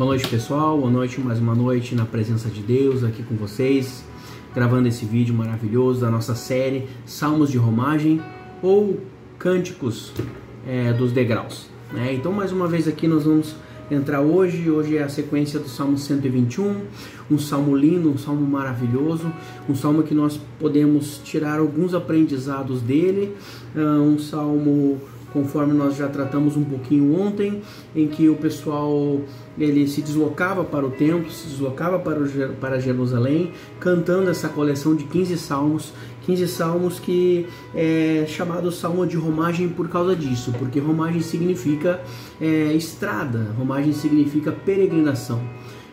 Boa noite, pessoal. Boa noite, mais uma noite na presença de Deus aqui com vocês, gravando esse vídeo maravilhoso da nossa série Salmos de Romagem ou Cânticos é, dos Degraus. Né? Então, mais uma vez aqui nós vamos entrar hoje. Hoje é a sequência do Salmo 121, um salmo lindo, um salmo maravilhoso, um salmo que nós podemos tirar alguns aprendizados dele, ah, um salmo conforme nós já tratamos um pouquinho ontem, em que o pessoal ele se deslocava para o templo, se deslocava para, o, para Jerusalém, cantando essa coleção de 15 salmos, 15 salmos que é chamado salmo de romagem por causa disso, porque romagem significa é, estrada, romagem significa peregrinação.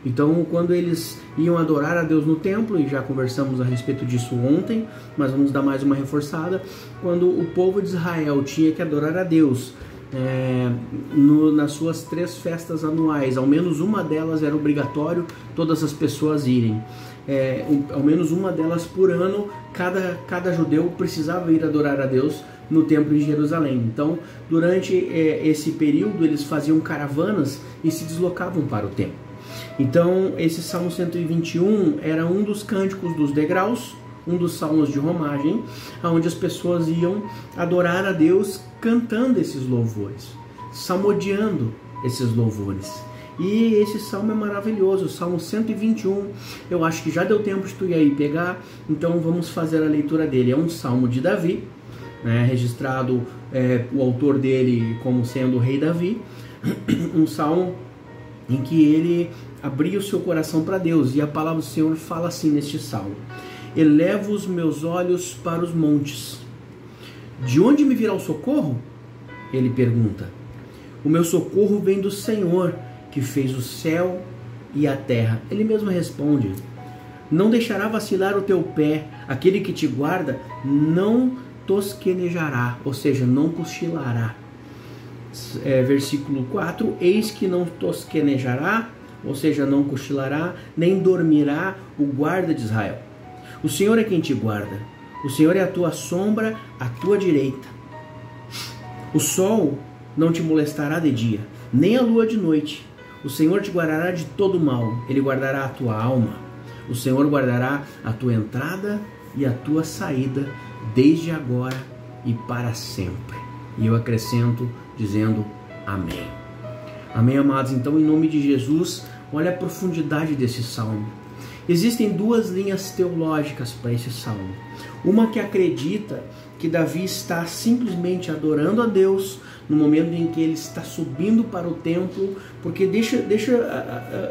Então, quando eles iam adorar a Deus no templo, e já conversamos a respeito disso ontem, mas vamos dar mais uma reforçada, quando o povo de Israel tinha que adorar a Deus é, no, nas suas três festas anuais, ao menos uma delas era obrigatório todas as pessoas irem. É, um, ao menos uma delas por ano, cada, cada judeu precisava ir adorar a Deus no templo em Jerusalém. Então, durante é, esse período, eles faziam caravanas e se deslocavam para o templo. Então, esse Salmo 121 era um dos cânticos dos degraus, um dos salmos de romagem, onde as pessoas iam adorar a Deus cantando esses louvores, salmodiando esses louvores. E esse salmo é maravilhoso, o Salmo 121. Eu acho que já deu tempo de tu ir aí pegar, então vamos fazer a leitura dele. É um salmo de Davi, né, registrado é, o autor dele como sendo o rei Davi. Um salmo em que ele abria o seu coração para Deus. E a palavra do Senhor fala assim neste salmo: Elevo os meus olhos para os montes. De onde me virá o socorro? Ele pergunta. O meu socorro vem do Senhor, que fez o céu e a terra. Ele mesmo responde: Não deixará vacilar o teu pé, aquele que te guarda não tosquenejará, ou seja, não cochilará. É, versículo 4: Eis que não tosquenejará ou seja, não cochilará, nem dormirá o guarda de Israel. O Senhor é quem te guarda, o Senhor é a tua sombra à tua direita. O sol não te molestará de dia, nem a lua de noite. O Senhor te guardará de todo mal, ele guardará a tua alma. O Senhor guardará a tua entrada e a tua saída, desde agora e para sempre. E eu acrescento dizendo amém. Amém, amados? Então, em nome de Jesus, olha a profundidade desse salmo. Existem duas linhas teológicas para esse salmo. Uma que acredita que Davi está simplesmente adorando a Deus no momento em que ele está subindo para o templo, porque deixa, deixa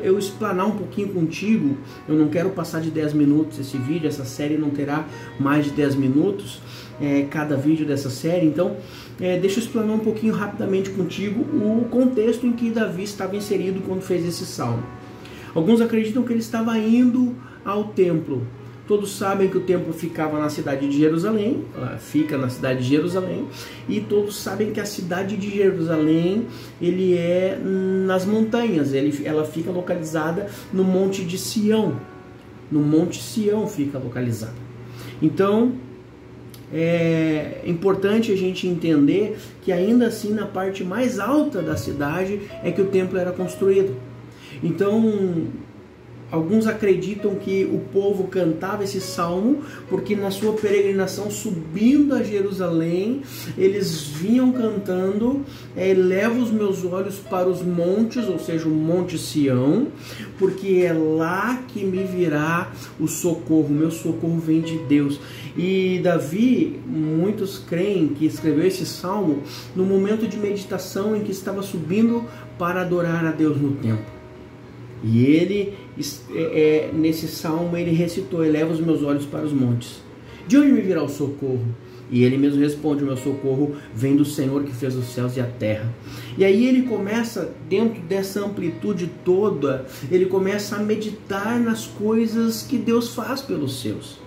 eu explanar um pouquinho contigo. Eu não quero passar de 10 minutos esse vídeo, essa série não terá mais de 10 minutos é, cada vídeo dessa série. Então, é, deixa eu explanar um pouquinho rapidamente contigo o contexto em que Davi estava inserido quando fez esse salmo. Alguns acreditam que ele estava indo ao templo. Todos sabem que o templo ficava na cidade de Jerusalém, fica na cidade de Jerusalém, e todos sabem que a cidade de Jerusalém ele é nas montanhas, ele, ela fica localizada no Monte de Sião. No Monte Sião fica localizada. Então, é importante a gente entender que ainda assim na parte mais alta da cidade é que o templo era construído. Então, Alguns acreditam que o povo cantava esse salmo porque na sua peregrinação subindo a Jerusalém, eles vinham cantando: é, Eleva os meus olhos para os montes, ou seja, o Monte Sião, porque é lá que me virá o socorro. Meu socorro vem de Deus. E Davi, muitos creem que escreveu esse salmo no momento de meditação em que estava subindo para adorar a Deus no templo. E ele, é, é, nesse salmo, ele recitou: Eleva os meus olhos para os montes. De onde me virá o socorro? E ele mesmo responde: meu socorro vem do Senhor que fez os céus e a terra. E aí ele começa, dentro dessa amplitude toda, ele começa a meditar nas coisas que Deus faz pelos seus.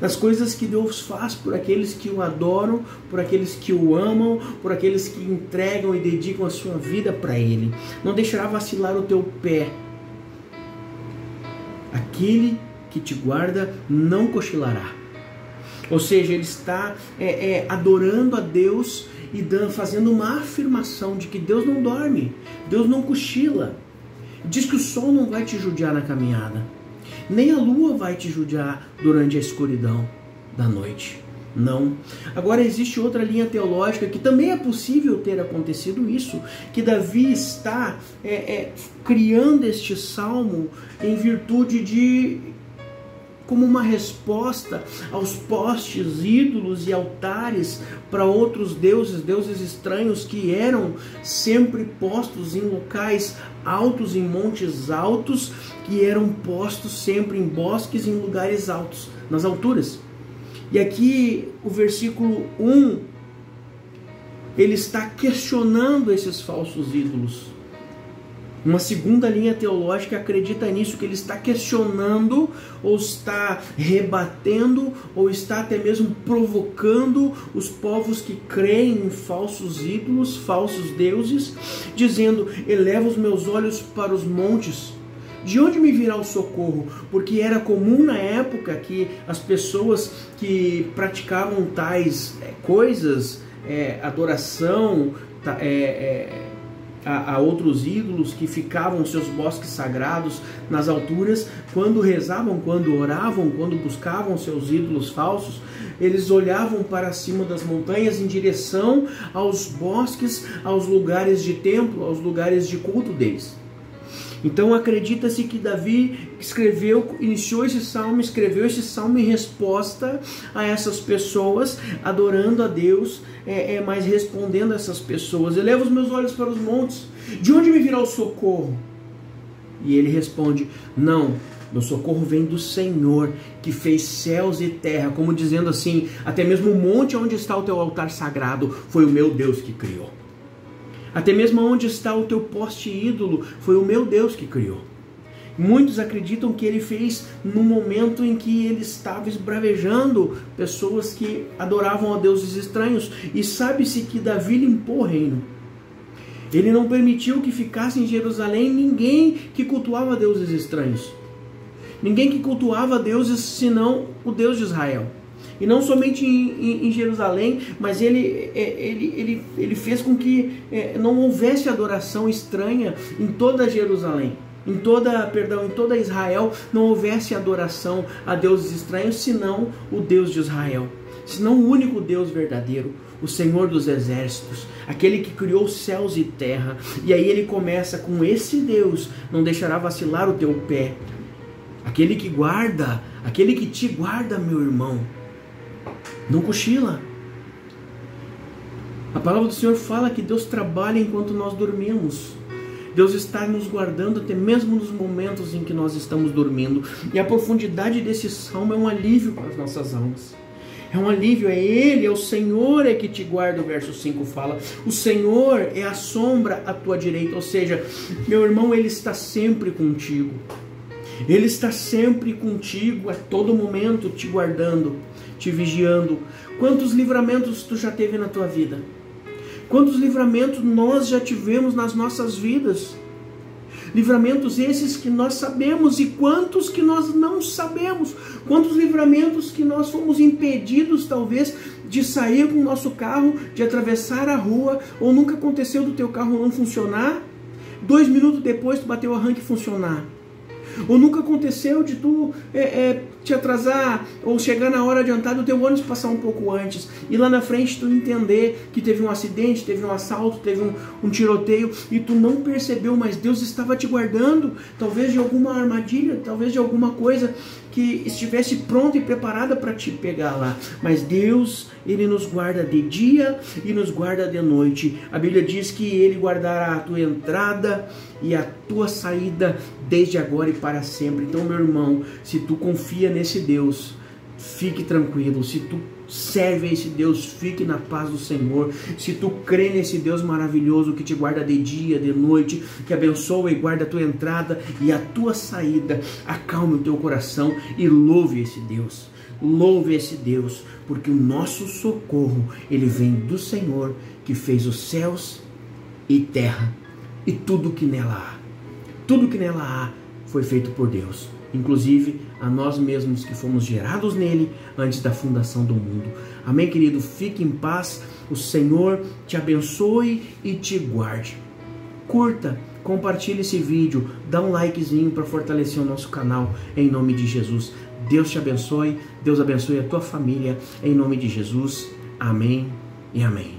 Nas coisas que Deus faz por aqueles que o adoram, por aqueles que o amam, por aqueles que entregam e dedicam a sua vida para Ele. Não deixará vacilar o teu pé aquele que te guarda não cochilará. Ou seja, ele está é, é, adorando a Deus e dando, fazendo uma afirmação de que Deus não dorme, Deus não cochila. Diz que o sol não vai te judiar na caminhada, nem a lua vai te judiar durante a escuridão da noite. Não. Agora existe outra linha teológica que também é possível ter acontecido isso, que Davi está é, é, criando este salmo em virtude de como uma resposta aos postes, ídolos e altares para outros deuses, deuses estranhos que eram sempre postos em locais altos, em montes altos, que eram postos sempre em bosques, em lugares altos, nas alturas. E aqui o versículo 1 ele está questionando esses falsos ídolos. Uma segunda linha teológica acredita nisso, que ele está questionando, ou está rebatendo, ou está até mesmo provocando os povos que creem em falsos ídolos, falsos deuses, dizendo: Eleva os meus olhos para os montes de onde me virá o socorro? Porque era comum na época que as pessoas que praticavam tais é, coisas, é, adoração é, é, a, a, outros ídolos que ficavam seus bosques sagrados nas alturas, quando rezavam, quando oravam, quando buscavam seus ídolos falsos, eles olhavam para cima das montanhas em direção aos bosques, aos lugares de templo, aos lugares de culto deles. Então acredita-se que Davi escreveu, iniciou esse salmo, escreveu esse salmo em resposta a essas pessoas, adorando a Deus, é, é, mas respondendo a essas pessoas. Eleva os meus olhos para os montes, de onde me virá o socorro? E ele responde: Não, meu socorro vem do Senhor, que fez céus e terra, como dizendo assim: até mesmo o monte onde está o teu altar sagrado foi o meu Deus que criou. Até mesmo onde está o teu poste ídolo, foi o meu Deus que criou. Muitos acreditam que ele fez no momento em que ele estava esbravejando pessoas que adoravam a deuses estranhos. E sabe-se que Davi limpou o reino. Ele não permitiu que ficasse em Jerusalém ninguém que cultuava deuses estranhos. Ninguém que cultuava deuses senão o Deus de Israel. E não somente em, em, em Jerusalém, mas ele, é, ele, ele, ele fez com que é, não houvesse adoração estranha em toda Jerusalém. Em toda, perdão, em toda Israel não houvesse adoração a deuses estranhos, senão o Deus de Israel, senão o único Deus verdadeiro, o Senhor dos exércitos, aquele que criou céus e terra. E aí ele começa com esse Deus, não deixará vacilar o teu pé. Aquele que guarda, aquele que te guarda, meu irmão. Não cochila. A palavra do Senhor fala que Deus trabalha enquanto nós dormimos. Deus está nos guardando até mesmo nos momentos em que nós estamos dormindo. E a profundidade desse salmo é um alívio para as nossas almas. É um alívio, é Ele, é o Senhor é que te guarda, o verso 5 fala. O Senhor é a sombra à tua direita, ou seja, meu irmão, Ele está sempre contigo. Ele está sempre contigo, a todo momento te guardando te vigiando. Quantos livramentos tu já teve na tua vida? Quantos livramentos nós já tivemos nas nossas vidas? Livramentos esses que nós sabemos e quantos que nós não sabemos. Quantos livramentos que nós fomos impedidos, talvez, de sair com o nosso carro, de atravessar a rua, ou nunca aconteceu do teu carro não funcionar. Dois minutos depois tu bateu o arranque funcionar. Ou nunca aconteceu de tu é, é, te atrasar ou chegar na hora adiantada, o teu ônibus passar um pouco antes e lá na frente tu entender que teve um acidente, teve um assalto, teve um, um tiroteio e tu não percebeu, mas Deus estava te guardando, talvez de alguma armadilha, talvez de alguma coisa que estivesse pronta e preparada para te pegar lá. Mas Deus, Ele nos guarda de dia e nos guarda de noite. A Bíblia diz que Ele guardará a tua entrada e a tua saída desde agora e para sempre. Então, meu irmão, se tu confia nesse Deus, fique tranquilo. Se tu serve a esse Deus, fique na paz do Senhor. Se tu crê nesse Deus maravilhoso que te guarda de dia, de noite, que abençoa e guarda a tua entrada e a tua saída, acalme o teu coração e louve esse Deus. Louve esse Deus, porque o nosso socorro, ele vem do Senhor que fez os céus e terra e tudo que nela há. Tudo que nela há foi feito por Deus inclusive a nós mesmos que fomos gerados nele antes da fundação do mundo. Amém, querido? Fique em paz, o Senhor te abençoe e te guarde. Curta, compartilhe esse vídeo, dá um likezinho para fortalecer o nosso canal, em nome de Jesus. Deus te abençoe, Deus abençoe a tua família, em nome de Jesus. Amém e amém.